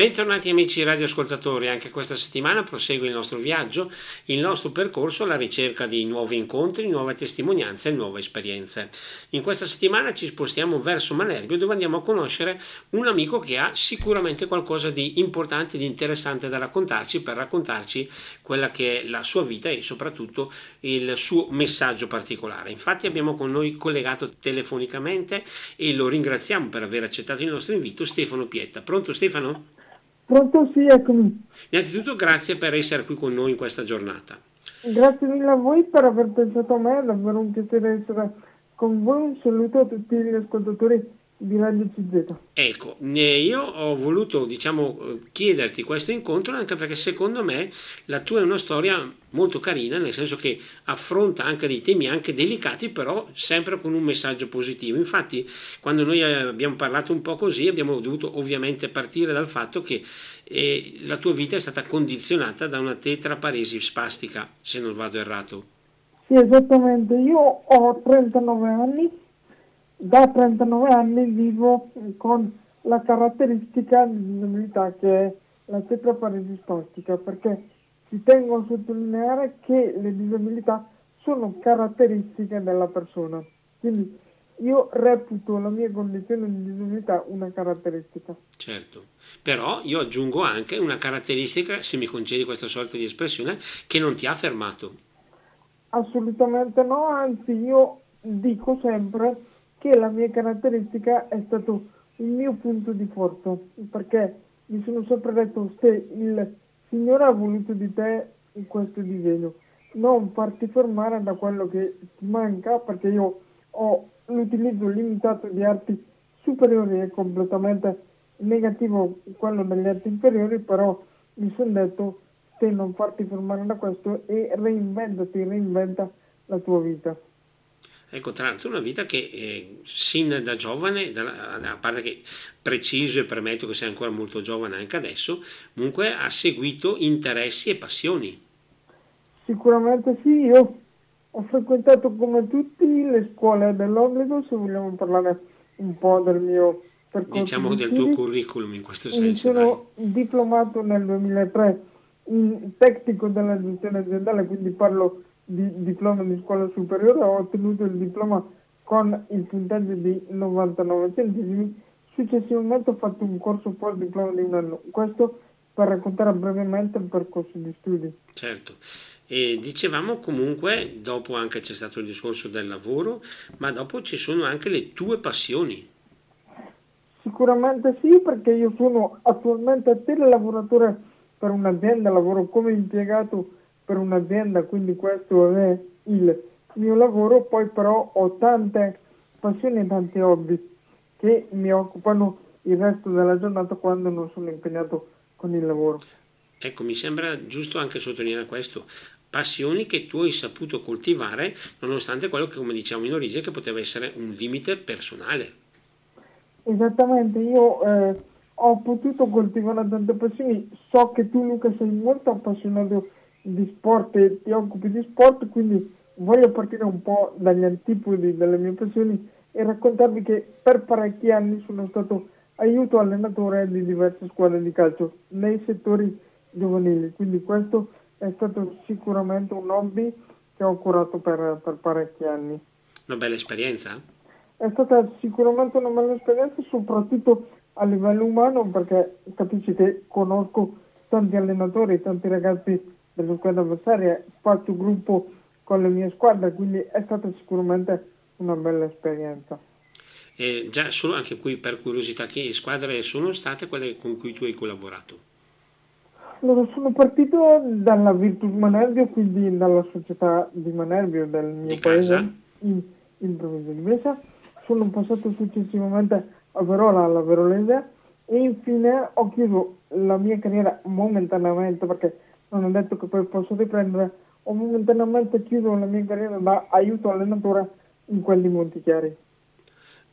Bentornati amici radioascoltatori, anche questa settimana prosegue il nostro viaggio, il nostro percorso alla ricerca di nuovi incontri, nuove testimonianze e nuove esperienze. In questa settimana ci spostiamo verso Manerbio dove andiamo a conoscere un amico che ha sicuramente qualcosa di importante di interessante da raccontarci per raccontarci quella che è la sua vita e soprattutto il suo messaggio particolare. Infatti abbiamo con noi collegato telefonicamente e lo ringraziamo per aver accettato il nostro invito Stefano Pietta. Pronto Stefano? Pronto, sì, eccomi. Innanzitutto grazie per essere qui con noi in questa giornata. Grazie mille a voi per aver pensato a me, è davvero un piacere essere con voi. Un saluto a tutti gli ascoltatori di Radio CZ. Ecco, io ho voluto diciamo, chiederti questo incontro anche perché secondo me la tua è una storia molto carina, nel senso che affronta anche dei temi anche delicati, però sempre con un messaggio positivo. Infatti, quando noi abbiamo parlato un po' così, abbiamo dovuto ovviamente partire dal fatto che eh, la tua vita è stata condizionata da una tetraparesi spastica, se non vado errato. Sì, esattamente. Io ho 39 anni da 39 anni vivo con la caratteristica di disabilità che è la tetraparesi spastica perché ci tengo a sottolineare che le disabilità sono caratteristiche della persona. Quindi io reputo la mia condizione di disabilità una caratteristica. Certo, però io aggiungo anche una caratteristica, se mi concedi questa sorta di espressione, che non ti ha fermato. Assolutamente no, anzi io dico sempre che la mia caratteristica è stato il mio punto di forza, perché mi sono sempre detto se il Signore ha voluto di te in questo disegno, non farti fermare da quello che ti manca, perché io ho l'utilizzo limitato di arti superiori e completamente negativo quello degli arti inferiori, però mi sono detto se non farti fermare da questo e reinventati, reinventa la tua vita. Ecco, tra l'altro una vita che eh, sin da giovane, da, a parte che preciso e permetto che sei ancora molto giovane anche adesso, comunque ha seguito interessi e passioni. Sicuramente sì, io ho frequentato come tutti le scuole dell'obbligo, se vogliamo parlare un po' del mio percorso. Diciamo del tuo curriculum in questo senso. Mi sono dai. diplomato nel 2003 in tecnico della gestione aziendale, quindi parlo di diploma di scuola superiore ho ottenuto il diploma con il punteggio di 99 centesimi. Successivamente ho fatto un corso post diploma di un anno. Questo per raccontare brevemente il percorso di studi. Certo. E dicevamo comunque, dopo anche c'è stato il discorso del lavoro, ma dopo ci sono anche le tue passioni. Sicuramente sì, perché io sono attualmente telelavoratore per un'azienda, lavoro come impiegato per un'azienda, quindi questo è il mio lavoro, poi però ho tante passioni e tanti hobby che mi occupano il resto della giornata quando non sono impegnato con il lavoro. Ecco, mi sembra giusto anche sottolineare questo, passioni che tu hai saputo coltivare nonostante quello che come diciamo in origine che poteva essere un limite personale. Esattamente, io eh, ho potuto coltivare tante passioni, so che tu Luca sei molto appassionato di sport e ti occupi di sport, quindi voglio partire un po' dagli antipodi delle mie passioni e raccontarvi che per parecchi anni sono stato aiuto allenatore di diverse squadre di calcio nei settori giovanili, quindi questo è stato sicuramente un hobby che ho curato per, per parecchi anni. Una bella esperienza? È stata sicuramente una bella esperienza, soprattutto a livello umano, perché capisci che conosco tanti allenatori, tanti ragazzi delle squadre avversarie, faccio gruppo con le mie squadre, quindi è stata sicuramente una bella esperienza. E già solo anche qui per curiosità, che squadre sono state quelle con cui tu hai collaborato? Allora, sono partito dalla Virtus Manerbio, quindi dalla società di Manerbio del mio di paese casa? in, in provincia di Brescia. Sono passato successivamente a Verola, alla Verolese e infine ho chiuso la mia carriera momentaneamente perché non ho detto che poi posso riprendere, ho momentaneamente chiuso la mia carriera da aiuto allenatore in quel di Montichiari.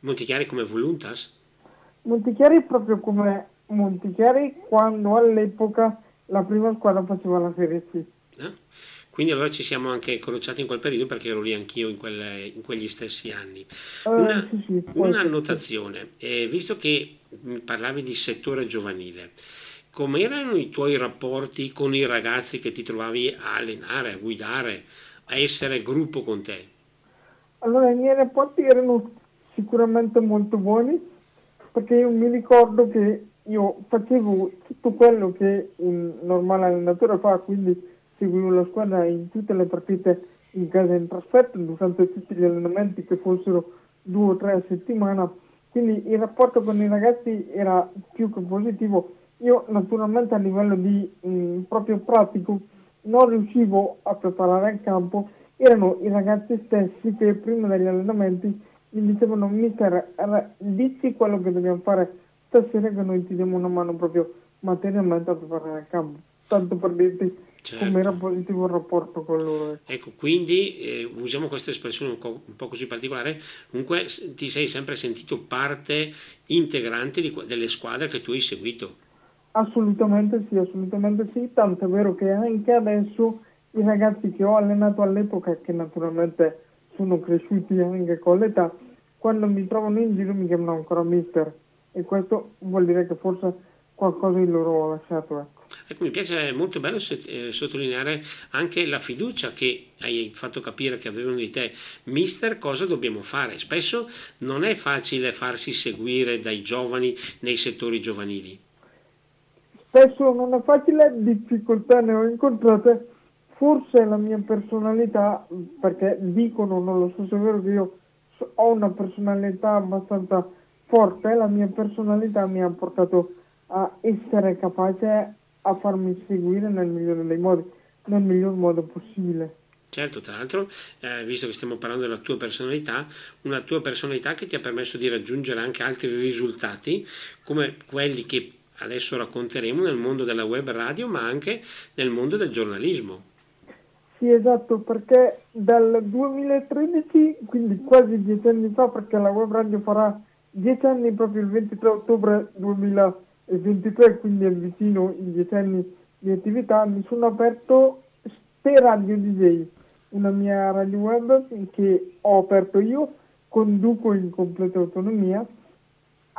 Montichiari come voluntas? Montichiari proprio come Montichiari quando all'epoca la prima squadra faceva la Serie C. Ah, quindi allora ci siamo anche incrociati in quel periodo perché ero lì anch'io in, quelle, in quegli stessi anni. Una, Eh, sì, sì, una poi- annotazione, eh, visto che parlavi di settore giovanile, com'erano i tuoi rapporti con i ragazzi che ti trovavi a allenare, a guidare, a essere gruppo con te? Allora, i miei rapporti erano sicuramente molto buoni perché io mi ricordo che io facevo tutto quello che un normale allenatore fa, quindi seguivo la squadra in tutte le partite in casa in trasferta durante tutti gli allenamenti che fossero due o tre a settimana, quindi il rapporto con i ragazzi era più che positivo. Io naturalmente a livello di mh, proprio pratico non riuscivo a preparare il campo, erano i ragazzi stessi che prima degli allenamenti mi dicevano mister dici quello che dobbiamo fare. Stasera che noi ti diamo una mano proprio materialmente a preparare il campo. Tanto per dirti certo. come era positivo il rapporto con loro ecco, ecco quindi eh, usiamo questa espressione un po', un po', così particolare. Comunque ti sei sempre sentito parte integrante di, delle squadre che tu hai seguito assolutamente sì assolutamente sì tanto è vero che anche adesso i ragazzi che ho allenato all'epoca che naturalmente sono cresciuti anche con l'età, quando mi trovano in giro mi chiamano ancora mister e questo vuol dire che forse qualcosa di loro ho lasciato. Ecco. Ecco, mi piace molto bello eh, sottolineare anche la fiducia che hai fatto capire che avevano di te. Mister, cosa dobbiamo fare? Spesso non è facile farsi seguire dai giovani nei settori giovanili. Spesso non è facile, difficoltà ne ho incontrate forse la mia personalità, perché dicono, non lo so se è vero che io ho una personalità abbastanza forte, la mia personalità mi ha portato a essere capace a farmi seguire nel migliore dei modi, nel miglior modo possibile. Certo, tra l'altro, eh, visto che stiamo parlando della tua personalità, una tua personalità che ti ha permesso di raggiungere anche altri risultati, come quelli che adesso racconteremo nel mondo della web radio, ma anche nel mondo del giornalismo. Sì, esatto, perché dal 2013, quindi quasi dieci anni fa, perché la web radio farà dieci anni proprio il 23 ottobre 2023, quindi è vicino i dieci anni di attività, mi sono aperto Ste Radio DJ, una mia radio web che ho aperto io, conduco in completa autonomia,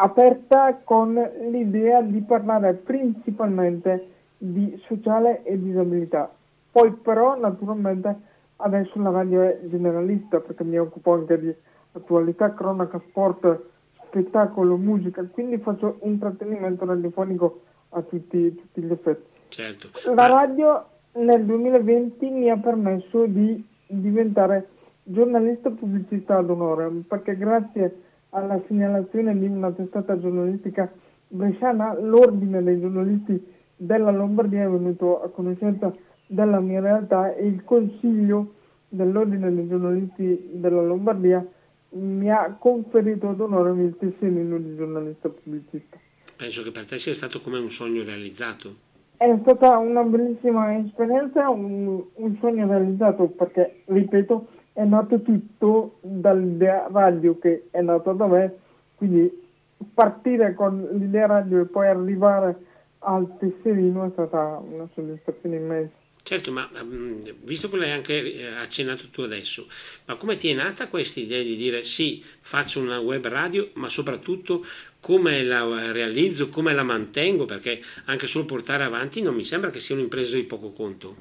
aperta con l'idea di parlare principalmente di sociale e disabilità poi però naturalmente adesso la radio è generalista perché mi occupo anche di attualità, cronaca, sport, spettacolo, musica, quindi faccio intrattenimento radiofonico a tutti, tutti gli effetti. Certo. La radio nel 2020 mi ha permesso di diventare giornalista pubblicista d'onore perché grazie alla segnalazione di una testata giornalistica bresciana l'ordine dei giornalisti della Lombardia è venuto a conoscenza dalla mia realtà e il consiglio dell'ordine dei giornalisti della Lombardia mi ha conferito ad onore il tesserino di giornalista pubblicista. Penso che per te sia stato come un sogno realizzato. È stata una bellissima esperienza, un, un sogno realizzato perché, ripeto, è nato tutto dall'idea radio che è nata da me, quindi partire con l'idea radio e poi arrivare al tesserino è stata una soddisfazione immensa. Certo, ma mm, visto che l'hai anche eh, accennato tu adesso, ma come ti è nata questa idea di dire sì, faccio una web radio, ma soprattutto come la realizzo, come la mantengo, perché anche solo portare avanti non mi sembra che sia un'impresa di poco conto.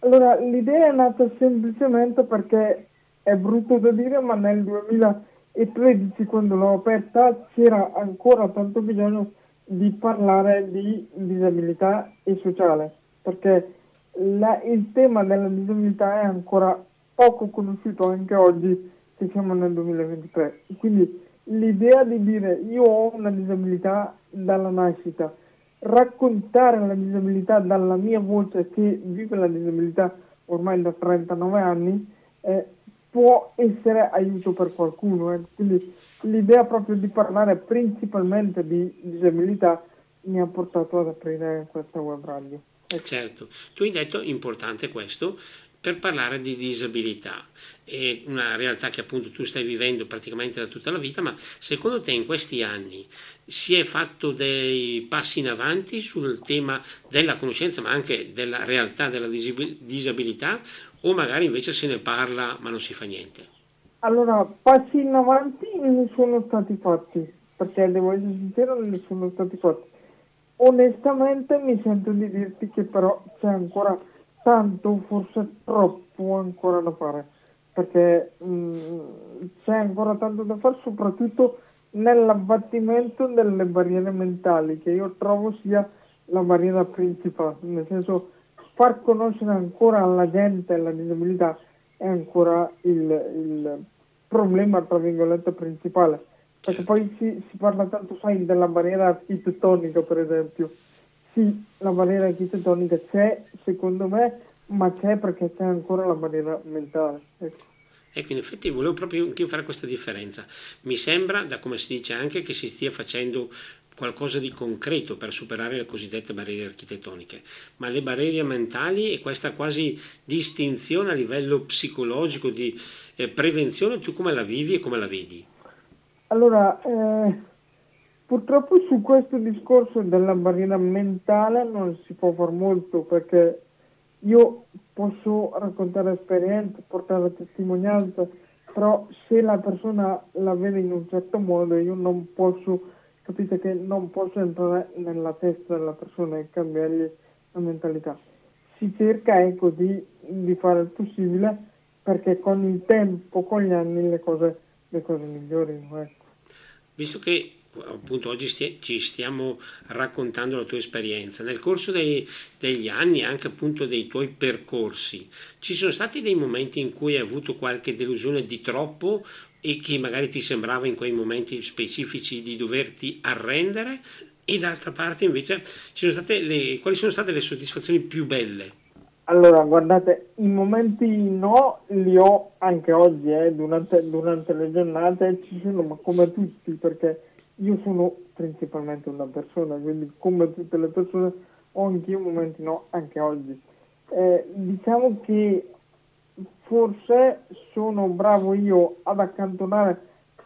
Allora, l'idea è nata semplicemente perché è brutto da dire, ma nel 2013 quando l'ho aperta c'era ancora tanto bisogno di parlare di disabilità e sociale, perché la, il tema della disabilità è ancora poco conosciuto anche oggi che siamo nel 2023. Quindi l'idea di dire io ho una disabilità dalla nascita, raccontare la disabilità dalla mia voce che vive la disabilità ormai da 39 anni eh, può essere aiuto per qualcuno. Eh. Quindi l'idea proprio di parlare principalmente di disabilità mi ha portato ad aprire questa web radio. Eh certo, tu hai detto importante questo per parlare di disabilità, è una realtà che appunto tu stai vivendo praticamente da tutta la vita, ma secondo te in questi anni si è fatto dei passi in avanti sul tema della conoscenza, ma anche della realtà della disabilità, o magari invece se ne parla ma non si fa niente? Allora, passi in avanti ne sono stati fatti, perché devo essere sincero, ne sono stati fatti onestamente mi sento di dirti che però c'è ancora tanto, forse troppo ancora da fare, perché mh, mm, c'è ancora tanto da fare soprattutto nell'abbattimento delle barriere mentali, che io trovo sia la barriera principale, nel senso far conoscere ancora alla gente la disabilità è ancora il, il problema, tra virgolette, principale. Perché poi si, si, parla tanto, sai, della barriera architettonica, per esempio. Sì, la barriera architettonica c'è, secondo me, ma c'è perché c'è ancora la barriera mentale. Ecco. Ecco, in effetti volevo proprio anche fare questa differenza. Mi sembra, da come si dice anche, che si stia facendo qualcosa di concreto per superare le cosiddette barriere architettoniche, ma le barriere mentali e questa quasi distinzione a livello psicologico di eh, prevenzione, tu come la vivi e come la vedi? Allora, eh, purtroppo su questo discorso della barriera mentale non si può fare molto perché io posso raccontare esperienze, portare testimonianze, però se la persona la vede in un certo modo io non posso, capite che non posso entrare nella testa della persona e cambiargli la mentalità. Si cerca ecco di, di fare il possibile perché con il tempo, con gli anni le cose, le cose migliorino. Ecco. Visto che appunto oggi stia, ci stiamo raccontando la tua esperienza. Nel corso dei, degli anni, anche appunto dei tuoi percorsi, ci sono stati dei momenti in cui hai avuto qualche delusione di troppo e che magari ti sembrava in quei momenti specifici di doverti arrendere e d'altra parte invece sono le, quali sono state le soddisfazioni più belle? Allora, guardate, i momenti no li ho anche oggi, eh, durante, durante le giornate ci sono, ma come tutti, perché io sono principalmente una persona, quindi come tutte le persone ho anch'io momenti no, anche oggi. Eh, diciamo che forse sono bravo io ad accantonare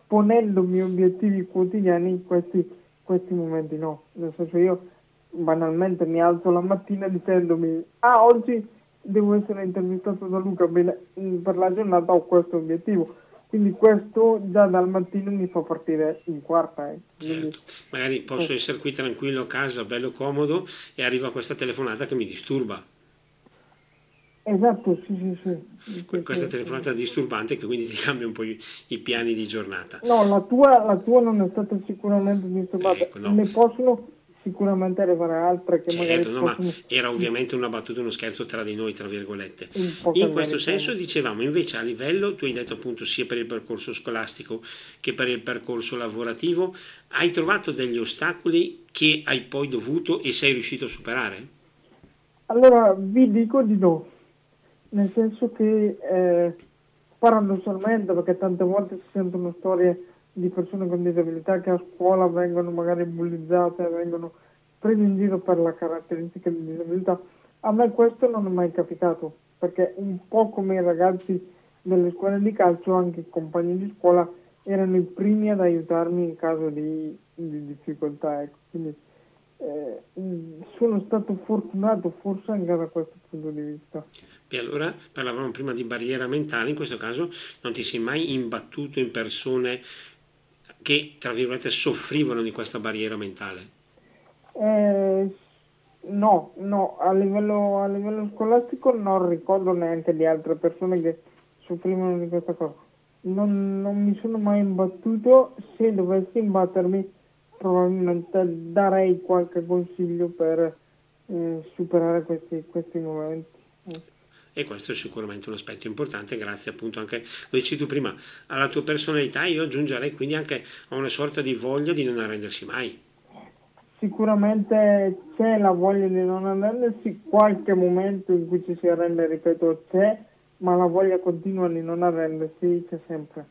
ponendomi obiettivi quotidiani questi, questi momenti no. Nel senso io banalmente mi alzo la mattina dicendomi ah oggi devo essere intervistato da Luca bene, per la giornata ho questo obiettivo quindi questo già dal mattino mi fa partire in quarta. Eh. Certo. Magari posso essere qui tranquillo a casa, bello comodo, e arriva questa telefonata che mi disturba. Esatto, sì, sì, sì. Questa telefonata disturbante che quindi ti cambia un po' i, i piani di giornata. No, la tua, la tua, non è stata sicuramente disturbata. Ecco, no. Ne possono sicuramente arrivare altre che certo, magari no, possono... ma era ovviamente una battuta, uno scherzo tra di noi, tra virgolette. In questo senso dicevamo invece a livello, tu hai detto appunto sia per il percorso scolastico che per il percorso lavorativo, hai trovato degli ostacoli che hai poi dovuto e sei riuscito a superare? Allora vi dico di no, nel senso che eh, paradossalmente, perché tante volte si sentono storie di persone con disabilità che a scuola vengono magari bullizzate, vengono prese in giro per la caratteristica di disabilità. A me questo non è mai capitato, perché un po' come i ragazzi delle scuole di calcio, anche i compagni di scuola erano i primi ad aiutarmi in caso di, di difficoltà. Ecco. Quindi eh, sono stato fortunato forse anche da questo punto di vista. E allora parlavamo prima di barriera mentale, in questo caso non ti sei mai imbattuto in persone che, tra virgolette, soffrivano di questa barriera mentale? Eh, no, no, a livello, a livello scolastico non ricordo neanche di altre persone che soffrivano di questa cosa. Non, non mi sono mai imbattuto, se dovessi imbattermi probabilmente darei qualche consiglio per eh, superare questi, questi momenti e questo è sicuramente un aspetto importante grazie appunto anche, lo dici tu prima, alla tua personalità io aggiungerei quindi anche a una sorta di voglia di non arrendersi mai. Sicuramente c'è la voglia di non arrendersi, qualche momento in cui ci si arrende, ripeto, c'è, ma la voglia continua di non arrendersi c'è sempre.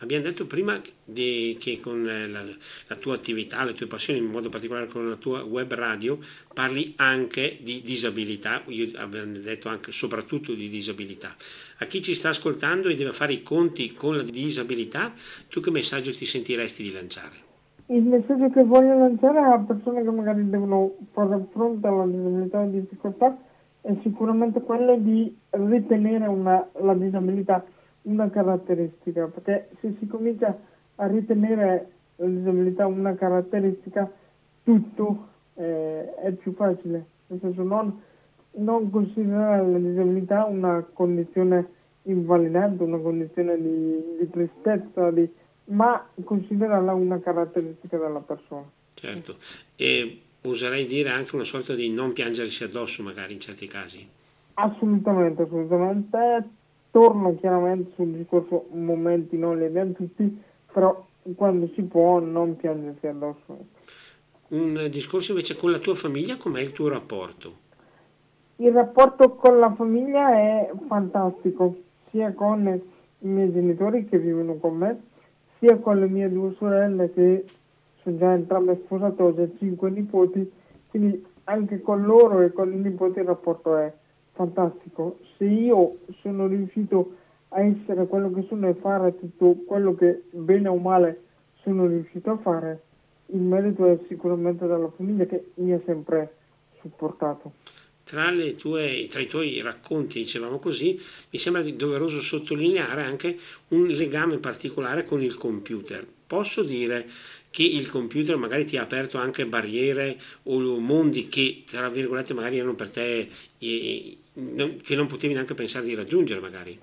Abbiamo detto prima di, che con eh, la, la, tua attività, le tue passioni, in modo particolare con la tua web radio, parli anche di disabilità, io abbiamo detto anche soprattutto di disabilità. A chi ci sta ascoltando e deve fare i conti con la disabilità, tu che messaggio ti sentiresti di lanciare? Il messaggio che voglio lanciare a persone che magari devono fare fronte alla disabilità o difficoltà è sicuramente quello di ritenere una, la disabilità una caratteristica, perché se si comincia a ritenere la disabilità una caratteristica, tutto eh, è più facile, nel senso non, non considerare la disabilità una condizione invalidante, una condizione di, di tristezza, di, ma considerarla una caratteristica della persona. Certo, e oserei dire anche una sorta di non piangersi addosso magari in certi casi. Assolutamente, assolutamente. Torno chiaramente sul discorso momenti non li abbiamo tutti, però quando si può non piangersi addosso. Un discorso invece con la tua famiglia, com'è il tuo rapporto? Il rapporto con la famiglia è fantastico, sia con i miei genitori che vivono con me, sia con le mie due sorelle che sono già entrambe sposate, ho già cinque nipoti, quindi anche con loro e con i nipoti il rapporto è fantastico. Se io sono riuscito a essere quello che sono e fare tutto quello che bene o male sono riuscito a fare, il merito è sicuramente dalla famiglia che mi ha sempre supportato. Tra, tue, tra, i tuoi racconti, dicevamo così, mi sembra doveroso sottolineare anche un legame particolare con il computer. Posso dire che il computer magari ti ha aperto anche barriere o mondi che, tra virgolette, magari erano per te che non potevi neanche pensare di raggiungere magari?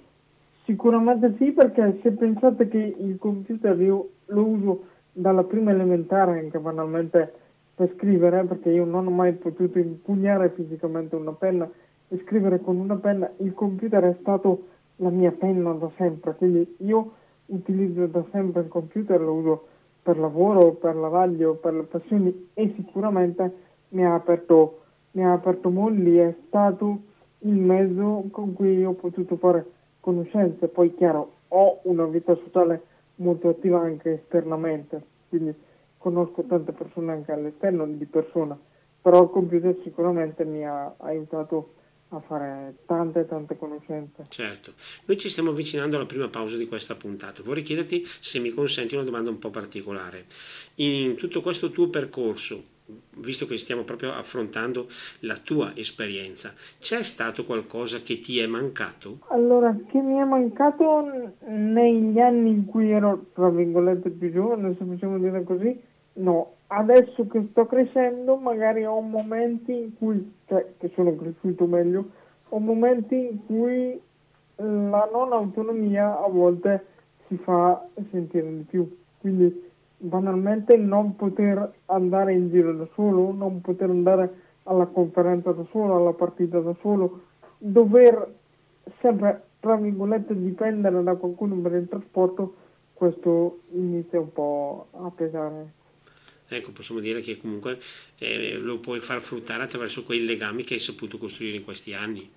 Sicuramente sì, perché se pensate che il computer io lo uso dalla prima elementare anche banalmente per scrivere, perché io non ho mai potuto impugnare fisicamente una penna e scrivere con una penna, il computer è stato la mia penna da sempre, quindi io utilizzo da sempre il computer, lo uso per lavoro, per la radio, per le passioni e sicuramente mi ha aperto, mi ha aperto mondi, è stato il mezzo con cui ho potuto fare conoscenze, poi chiaro ho una vita sociale molto attiva anche esternamente, quindi conosco tante persone anche all'esterno di persona, però il computer sicuramente mi ha aiutato a fare tante tante conoscenze. Certo, noi ci stiamo avvicinando alla prima pausa di questa puntata. Vorrei chiederti se mi consenti una domanda un po' particolare. In tutto questo tuo percorso, visto che stiamo proprio affrontando la tua esperienza, c'è stato qualcosa che ti è mancato? Allora, che mi è mancato negli anni in cui ero, tra virgolette, più giovane, se possiamo dire così, no. Adesso che sto crescendo, magari ho momenti in cui, cioè che sono cresciuto meglio, ho momenti in cui la non autonomia a volte si fa sentire di più. Quindi banalmente non poter andare in giro da solo, non poter andare alla conferenza da solo, alla partita da solo, dover sempre, tra virgolette, dipendere da qualcuno per il trasporto, questo inizia un po' a pesare. Ecco, possiamo dire che comunque eh, lo puoi far fruttare attraverso quei legami che hai saputo costruire in questi anni.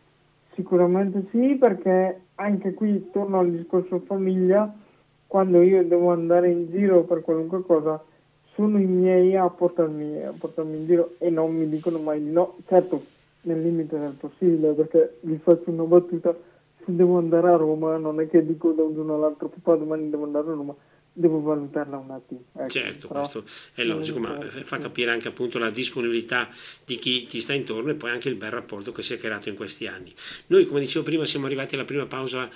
Sicuramente sì, perché anche qui torno al discorso famiglia, quando io devo andare in giro per qualunque cosa, sono i miei a portarmi, a portarmi in giro e non mi dicono mai di no, certo nel limite del possibile, perché vi faccio una battuta, se devo andare a Roma non è che dico da un giorno all'altro, papà domani devo andare a Roma, devo valutarla un attimo. Ecco, certo, questo è logico, ma fa capire anche appunto la disponibilità di chi ti sta intorno e poi anche il bel rapporto che si è creato in questi anni. Noi, come dicevo prima, siamo arrivati alla prima pausa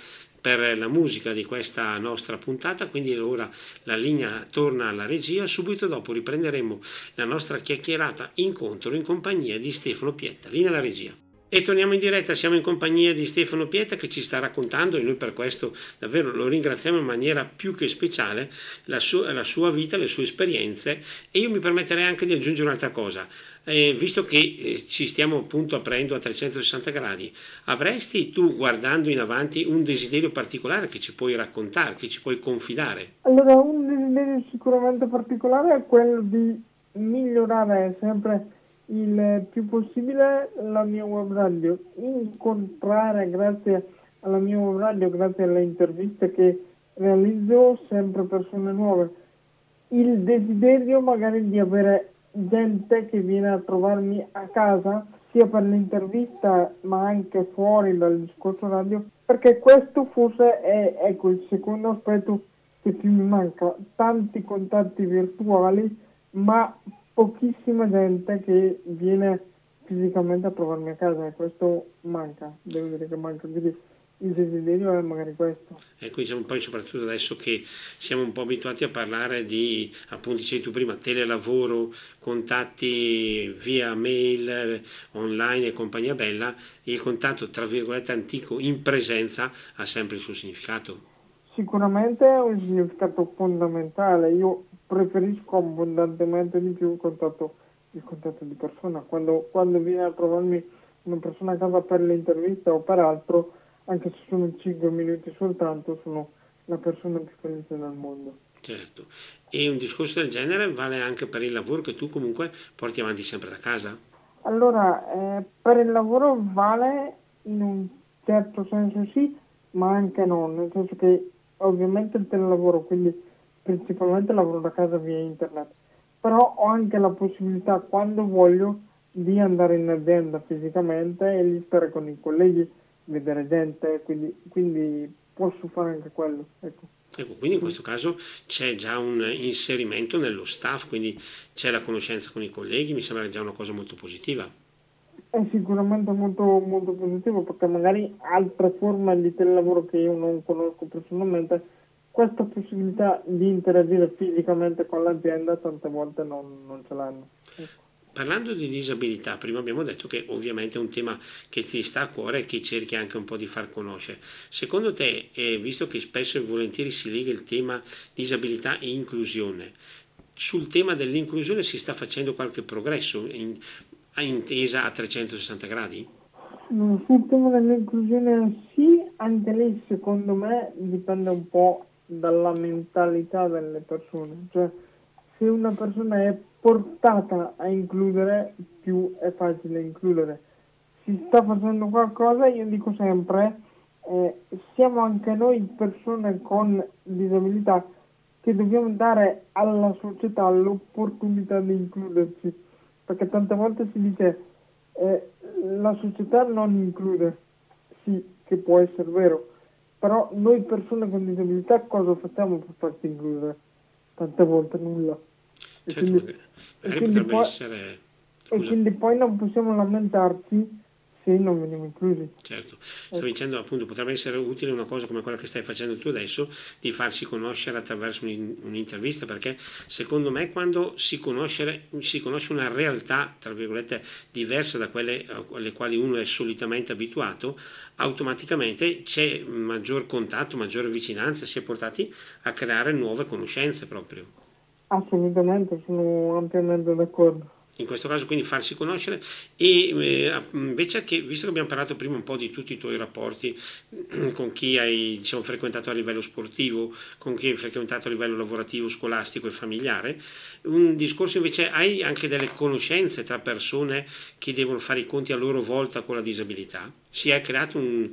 per la musica di questa nostra puntata, quindi ora la linea torna alla regia, subito dopo riprenderemo la nostra chiacchierata incontro in compagnia di Stefano Pietta. Linea alla regia. E torniamo in diretta, siamo in compagnia di Stefano Pieta che ci sta raccontando e noi per questo davvero lo ringraziamo in maniera più che speciale la sua, la sua vita, le sue esperienze e io mi permetterei anche di aggiungere un'altra cosa. Eh, visto che eh, ci stiamo appunto aprendo a 360 gradi, avresti tu guardando in avanti un desiderio particolare che ci puoi raccontare, che ci puoi confidare? Allora, un desiderio sicuramente particolare è quello di migliorare sempre il più possibile la mia web radio, incontrare grazie alla mia web radio, grazie alle interviste che realizzo sempre persone nuove, il desiderio magari di avere gente che viene a trovarmi a casa sia per l'intervista ma anche fuori dal discorso radio perché questo forse è ecco, il secondo aspetto che più mi manca. Tanti contatti virtuali ma pochissima gente che viene fisicamente a trovarmi a casa e questo manca, devo dire che manca, quindi il desiderio è magari questo. Ecco, diciamo poi soprattutto adesso che siamo un po' abituati a parlare di, appunto dicevi tu prima, telelavoro, contatti via mail, online e compagnia bella, il contatto tra virgolette antico in presenza ha sempre il suo significato. Sicuramente è un significato fondamentale, io preferisco abbondantemente di più il contatto, il contatto di persona, quando, quando viene a trovarmi una persona a casa per l'intervista o per altro, anche se sono 5 minuti soltanto, sono la persona più felice del mondo. Certo, e un discorso del genere vale anche per il lavoro che tu comunque porti avanti sempre da casa? Allora, eh, per il lavoro vale in un certo senso sì, ma anche no, nel senso che ovviamente il telelavoro, quindi principalmente lavoro da casa via internet, però ho anche la possibilità quando voglio di andare in azienda fisicamente e lì stare con i colleghi, vedere gente, quindi, quindi posso fare anche quello. Ecco. Ecco, quindi in questo caso c'è già un inserimento nello staff, quindi c'è la conoscenza con i colleghi, mi sembra già una cosa molto positiva. È sicuramente molto, molto positivo perché magari altre forme di telelavoro che io non conosco personalmente, questa possibilità di interagire fisicamente con l'azienda tante volte non, non ce l'hanno. Ecco. Parlando di disabilità, prima abbiamo detto che ovviamente è un tema che ti sta a cuore e che cerchi anche un po' di far conoscere. Secondo te, eh, visto che spesso e volentieri si lega il tema disabilità e inclusione, sul tema dell'inclusione si sta facendo qualche progresso in, intesa a 360 gradi? Sul tema dell'inclusione sì, anche lì secondo me dipende un po' dalla mentalità delle persone. Cioè, se una persona è portata a includere, più è facile includere. Si sta facendo qualcosa, io dico sempre, eh, siamo anche noi persone con disabilità che dobbiamo dare alla società l'opportunità di includerci, perché tante volte si dice eh, la società non include, sì, che può essere vero, però noi persone con disabilità cosa facciamo per farci includere? Tante volte nulla. Certo, e quindi, magari potrebbe poi, essere... Scusa. E quindi poi non possiamo lamentarci se non veniamo inclusi. Certo, stavo dicendo appunto potrebbe essere utile una cosa come quella che stai facendo tu adesso, di farsi conoscere attraverso un'intervista, perché secondo me quando si conosce, si conosce una realtà, tra virgolette, diversa da quelle alle quali uno è solitamente abituato, automaticamente c'è maggior contatto, maggiore vicinanza, si è portati a creare nuove conoscenze proprio. Assolutamente, sono ampiamente d'accordo. In questo caso quindi farsi conoscere e eh, invece che, visto che abbiamo parlato prima un po' di tutti i tuoi rapporti con chi hai diciamo, frequentato a livello sportivo, con chi hai frequentato a livello lavorativo, scolastico e familiare, un discorso invece hai anche delle conoscenze tra persone che devono fare i conti a loro volta con la disabilità? Si è creato un,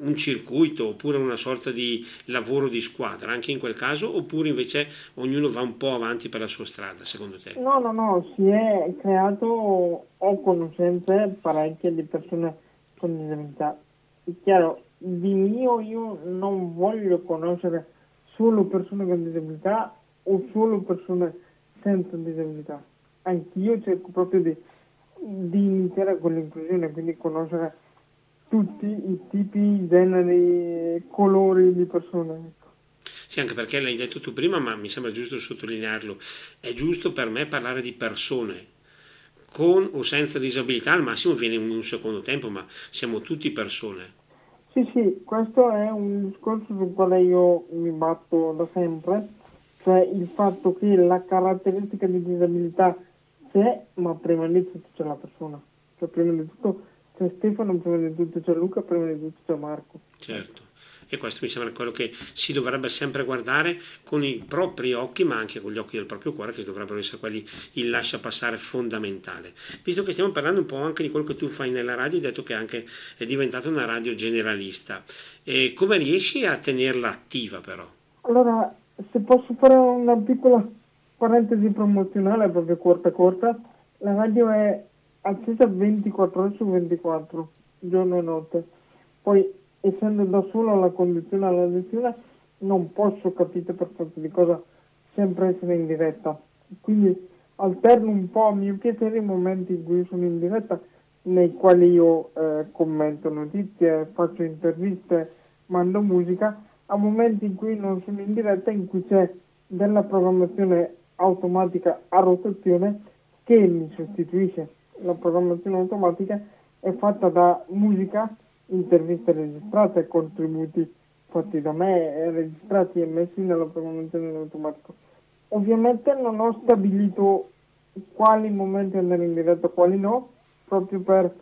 un circuito oppure una sorta di lavoro di squadra anche in quel caso oppure invece ognuno va un po' avanti per la sua strada secondo te? No, no, no, si è creato, ho conoscenze parecchie di persone con disabilità. È chiaro, di mio io non voglio conoscere solo persone con disabilità o solo persone senza disabilità. Anch'io cerco proprio di, di iniziare con l'inclusione, quindi conoscere tutti i tipi, generi, colori di persone. Ecco. Sì, anche perché l'hai detto tu prima, ma mi sembra giusto sottolinearlo. È giusto per me parlare di persone, con o senza disabilità, al massimo viene in un secondo tempo, ma siamo tutti persone. Sì, sì, questo è un discorso sul quale io mi batto da sempre, cioè il fatto che la caratteristica di disabilità c'è, ma prima di tutto c'è la persona. Cioè prima di tutto c'è Stefano, prima di tutto c'è Luca, prima di tutto c'è Marco. Certo, e questo mi sembra quello che si dovrebbe sempre guardare con i propri occhi, ma anche con gli occhi del proprio cuore, che dovrebbero essere quelli il lascia passare fondamentale. Visto che stiamo parlando un po' anche di quello che tu fai nella radio, hai detto che anche è diventata una radio generalista. E come riesci a tenerla attiva però? Allora, se posso fare una piccola parentesi promozionale, proprio corta corta, la radio è accesa 24 ore su 24, giorno e notte. Poi, essendo da solo alla condizione alla lezione, non posso, capire per forza di cosa, sempre essere in diretta. Quindi alterno un po' a mio piacere i momenti in cui sono in diretta, nei quali io eh, commento notizie, faccio interviste, mando musica, a momenti in cui non sono in diretta, in cui c'è della programmazione automatica a rotazione che mi sostituisce. La programmazione automatica è fatta da musica, interviste registrate, contributi fatti da me, registrati e messi nella programmazione automatica. Ovviamente non ho stabilito quali momenti andare in diretta e quali no, proprio per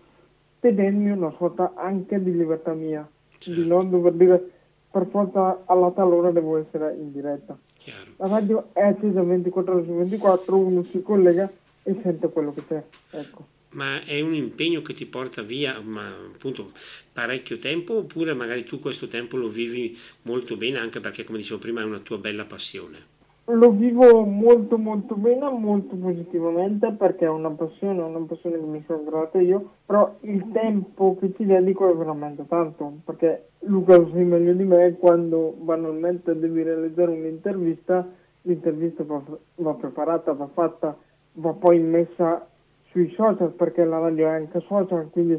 tenermi una sorta anche di libertà mia, certo. di non dover dire per forza alla tal ora devo essere in diretta. Chiaro. La radio è accesa 24 ore su 24, uno si collega e sente quello che c'è. Ecco. Ma è un impegno che ti porta via ma, appunto parecchio tempo oppure magari tu questo tempo lo vivi molto bene anche perché come dicevo prima è una tua bella passione? lo vivo molto molto bene, molto positivamente perché è una passione, una passione che mi sono creata io, però il tempo che ci dedico è veramente tanto, perché Luca lo sai meglio di me, quando banalmente devi realizzare un'intervista, l'intervista va, va preparata, va fatta, va poi messa sui social perché la radio è anche social, quindi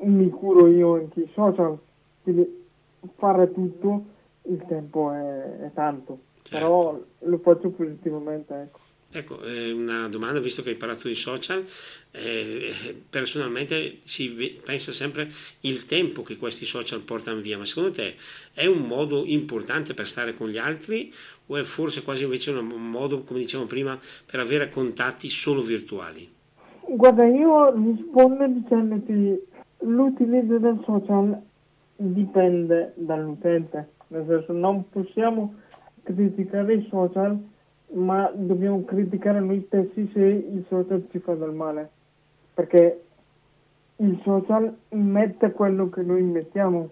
mi curo io anche i social, quindi fare tutto il tempo è, è tanto. Certo. Però lo faccio positivamente, ecco. Ecco, una domanda, visto che hai parlato di social, eh, personalmente si pensa sempre il tempo che questi social portano via, ma secondo te è un modo importante per stare con gli altri è forse quasi invece un modo, come dicevamo prima, per avere contatti solo virtuali? Guarda, io rispondo dicendoti l'utilizzo del social dipende dall'utente, nel senso non possiamo criticare i social, ma dobbiamo criticare noi stessi se il social ci fa del male, perché il social mette quello che noi mettiamo.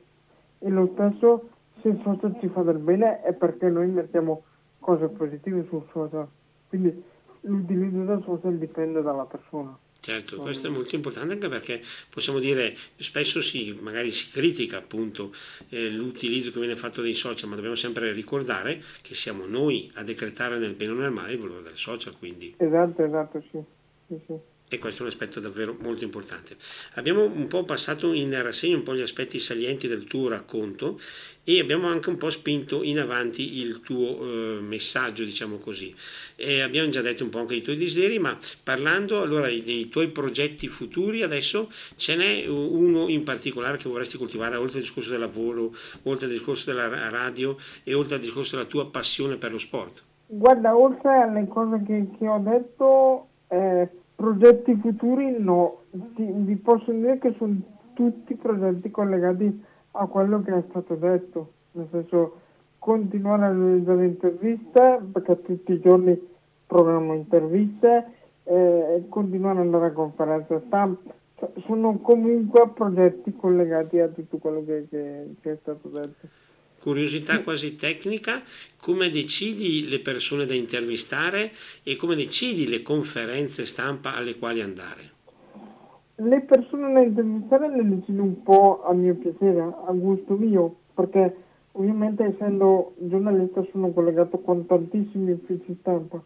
E lo stesso se il social ci fa del bene è perché noi mettiamo cose positive sul social. Quindi l'utilizzo del social dipende dalla persona. Certo, questo è molto importante anche perché possiamo dire, spesso si, magari si critica appunto eh, l'utilizzo che viene fatto dei social, ma dobbiamo sempre ricordare che siamo noi a decretare nel bene o nel male il valore del social. Quindi. Esatto, esatto, sì. sì, sì e questo è un aspetto davvero molto importante. Abbiamo un po' passato in rassegna un po' gli aspetti salienti del tuo racconto e abbiamo anche un po' spinto in avanti il tuo eh, messaggio, diciamo così. E abbiamo già detto un po' anche i tuoi desideri, ma parlando allora dei tuoi progetti futuri, adesso ce n'è uno in particolare che vorresti coltivare oltre al discorso del lavoro, oltre al discorso della radio e oltre al discorso della tua passione per lo sport? Guarda, oltre alle cose che, che ho detto... Eh Progetti futuri no, vi posso dire che sono tutti progetti collegati a quello che è stato detto, nel senso continuare a realizzare interviste perché tutti i giorni programmo interviste e continuare ad andare a conferenze stampa, cioè, sono comunque progetti collegati a tutto quello che, che, che è stato detto curiosità quasi tecnica, come decidi le persone da intervistare e come decidi le conferenze stampa alle quali andare? Le persone da intervistare le decido un po' a mio piacere, a gusto mio, perché ovviamente essendo giornalista sono collegato con tantissimi uffici stampa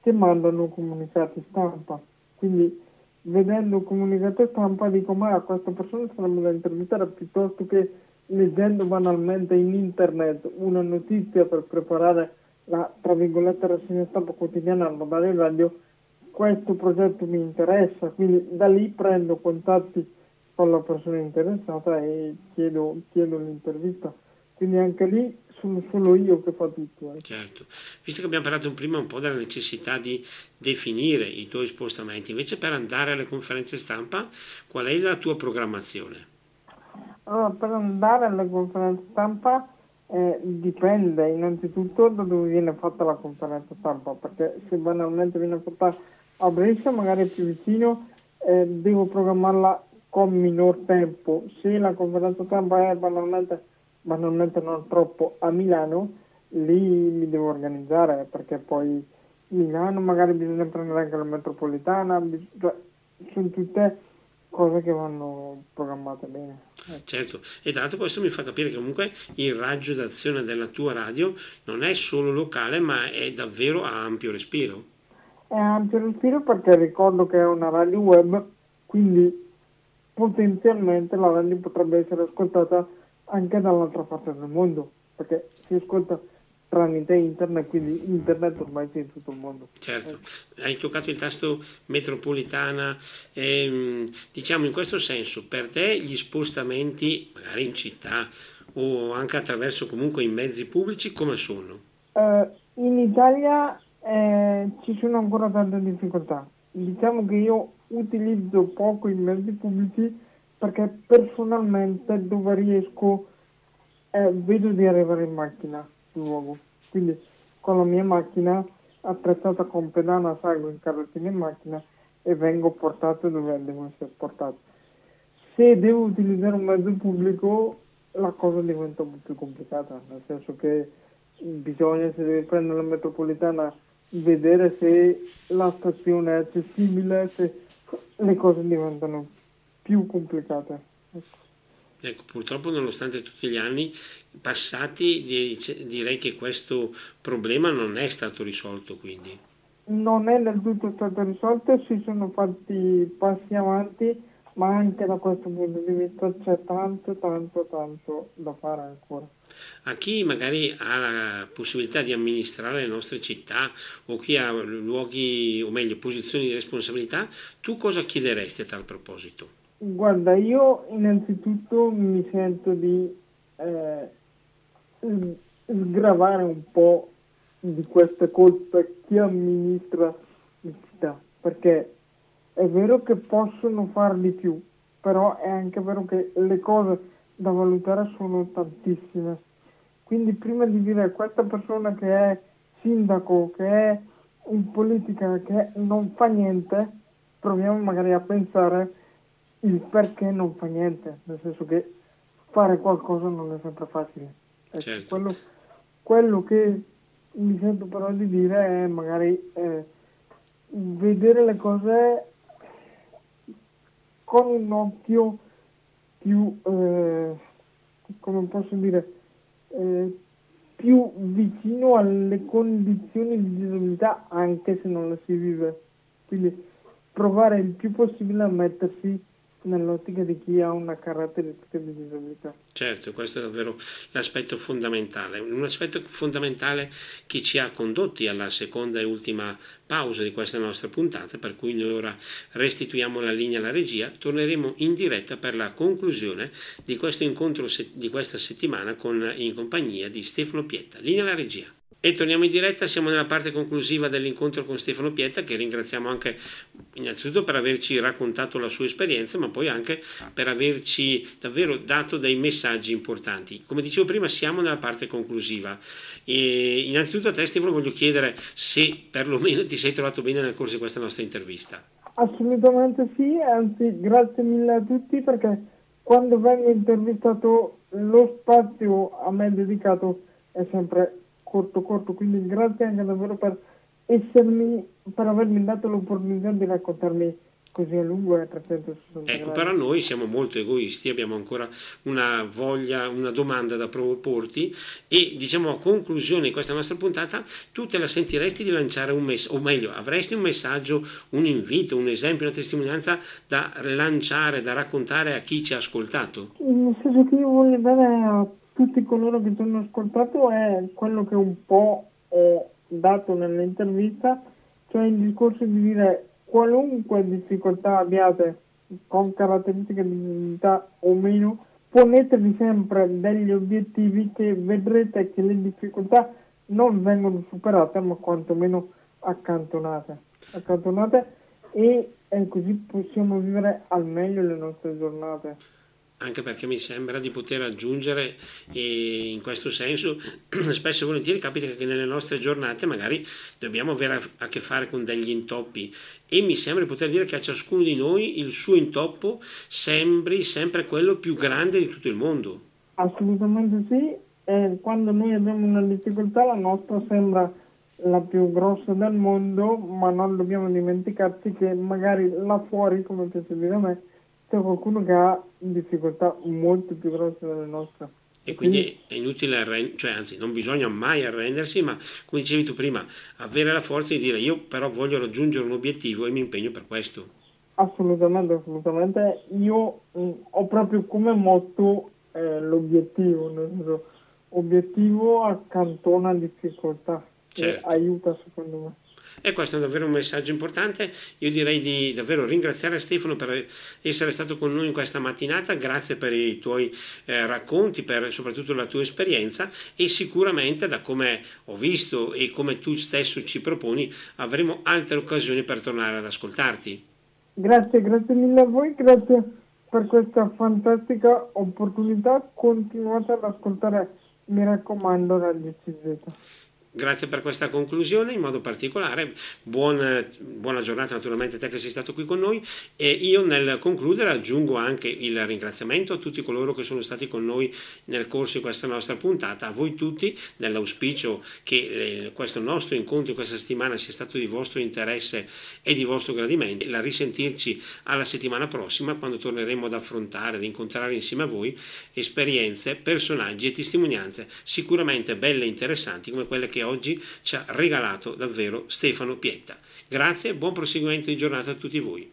che mandano comunicati stampa, quindi vedendo un comunicato stampa dico ma questa persona sarebbe da intervistare piuttosto che leggendo banalmente in internet una notizia per preparare la tra virgolette rassegna stampa quotidiana al Modale Radio, questo progetto mi interessa, quindi da lì prendo contatti con la persona interessata e chiedo, chiedo l'intervista. Quindi anche lì sono solo io che fa tutto. Eh. Certo, visto che abbiamo parlato prima un po' della necessità di definire i tuoi spostamenti, invece per andare alle conferenze stampa, qual è la tua programmazione? Allora, per andare alle conferenze stampa eh, dipende innanzitutto da dove viene fatta la conferenza stampa, perché se banalmente viene fatta a Brescia, magari più vicino, eh, devo programmarla con minor tempo. Se la conferenza stampa è banalmente, banalmente non troppo a Milano, lì mi devo organizzare perché poi Milano magari bisogna prendere anche la metropolitana, cioè, sono tutte cose che vanno programmate bene. Ecco. Certo, e tra l'altro questo mi fa capire che comunque il raggio d'azione della tua radio non è solo locale, ma è davvero a ampio respiro. È ampio respiro perché ricordo che è una radio web, quindi potenzialmente la radio potrebbe essere ascoltata anche dall'altra parte del mondo, perché si ascolta tramite internet, quindi internet ormai c'è in tutto il mondo. Certo, hai toccato il tasto metropolitana, ehm, diciamo in questo senso, per te gli spostamenti, magari in città o anche attraverso comunque i mezzi pubblici, come sono? Uh, in Italia eh, ci sono ancora tante difficoltà. Diciamo che io utilizzo poco i mezzi pubblici perché personalmente dove riesco eh, vedo di arrivare in macchina luogo. Quindi con la mia macchina attrezzata con pedana salgo in carrozzina in macchina e vengo portato dove devo essere portato. Se devo utilizzare un mezzo pubblico la cosa diventa un po' più complicata, nel senso che bisogna, se devi prendere la metropolitana, vedere se la stazione è accessibile, se le cose diventano più complicate. Ecco. Ecco, purtroppo nonostante tutti gli anni passati direi che questo problema non è stato risolto quindi. Non è del tutto stato risolto, si sono fatti passi avanti, ma anche da questo punto di vista c'è tanto, tanto, tanto da fare ancora. A chi magari ha la possibilità di amministrare le nostre città o chi ha luoghi, o meglio, posizioni di responsabilità, tu cosa chiederesti a tal proposito? Guarda, io innanzitutto mi sento di eh, sgravare un po' di queste colpe chi amministra la città, perché è vero che possono far di più, però è anche vero che le cose da valutare sono tantissime. Quindi prima di dire questa persona che è sindaco, che è in politica, che non fa niente, proviamo magari a pensare il perché non fa niente, nel senso che fare qualcosa non è sempre facile. Ecco, certo. quello, quello, che mi sento però di dire è magari eh, vedere le cose con un occhio più, eh, come posso dire, eh, più vicino alle condizioni di disabilità anche se non la si vive. Quindi provare il più possibile a mettersi nell'ottica di chi ha una caratteristica di disabilità. Certo, questo è davvero l'aspetto fondamentale, un aspetto fondamentale che ci ha condotti alla seconda e ultima pausa di questa nostra puntata, per cui noi ora restituiamo la linea alla regia, torneremo in diretta per la conclusione di questo incontro di questa settimana con, in compagnia di Stefano Pietta. Linea alla regia. E torniamo in diretta, siamo nella parte conclusiva dell'incontro con Stefano Pietta, che ringraziamo anche innanzitutto per averci raccontato la sua esperienza, ma poi anche per averci davvero dato dei messaggi importanti. Come dicevo prima, siamo nella parte conclusiva. E innanzitutto a te Stefano voglio chiedere se perlomeno ti sei trovato bene nel corso di questa nostra intervista. Assolutamente sì, anzi grazie mille a tutti perché quando vengo intervistato lo spazio a me dedicato è sempre corto corto, quindi grazie anche davvero per essermi, per avermi dato l'opportunità di raccontarmi così a lungo e a 360 ecco, gradi. però noi siamo molto egoisti, abbiamo ancora una voglia, una domanda da proporti e diciamo a conclusione di questa nostra puntata tu te la sentiresti di lanciare un messaggio, o meglio, avresti un messaggio, un invito, un esempio, una testimonianza da lanciare, da raccontare a chi ci ha ascoltato? Il messaggio che io voglio dare a tutti coloro che ci hanno ascoltato è quello che un po' ho dato nell'intervista, cioè il discorso di dire qualunque difficoltà abbiate con caratteristiche di disabilità o meno, ponetevi sempre degli obiettivi che vedrete che le difficoltà non vengono superate ma quantomeno accantonate, accantonate e, e così possiamo vivere al meglio le nostre giornate anche perché mi sembra di poter aggiungere e in questo senso spesso e volentieri capita che nelle nostre giornate magari dobbiamo avere a che fare con degli intoppi e mi sembra di poter dire che a ciascuno di noi il suo intoppo sembri sempre quello più grande di tutto il mondo. Assolutamente sì, eh, quando noi abbiamo una difficoltà la nostra sembra la più grossa del mondo, ma non dobbiamo dimenticarci che magari là fuori, come piace dire a me, c'è qualcuno che ha difficoltà molto più grosse delle nostre. E quindi è inutile arrendersi, cioè anzi non bisogna mai arrendersi, ma come dicevi tu prima, avere la forza di dire io però voglio raggiungere un obiettivo e mi impegno per questo. Assolutamente, assolutamente. Io mh, mm, ho proprio come motto è l'obiettivo, nel senso, obiettivo accantona difficoltà certo. aiuta secondo me. E questo è davvero un messaggio importante. Io direi di davvero ringraziare Stefano per essere stato con noi in questa mattinata, grazie per i tuoi eh, racconti, per soprattutto la tua esperienza e sicuramente da come ho visto e come tu stesso ci proponi avremo altre occasioni per tornare ad ascoltarti. Grazie, grazie mille a voi, grazie per questa fantastica opportunità. Continuate ad ascoltare, mi raccomando, Radio CZ. Grazie per questa conclusione, in modo particolare. Buon, buona giornata naturalmente a te che sei stato qui con noi. E io nel concludere aggiungo anche il ringraziamento a tutti coloro che sono stati con noi nel corso di questa nostra puntata, a voi tutti nell'auspicio che eh, questo nostro incontro in questa settimana sia stato di vostro interesse e di vostro gradimento, la risentirci alla settimana prossima quando torneremo ad affrontare, ad incontrare insieme a voi esperienze, personaggi e testimonianze sicuramente belle e interessanti come quelle che oggi ci ha regalato davvero Stefano Pietta. Grazie e buon proseguimento di giornata a tutti voi.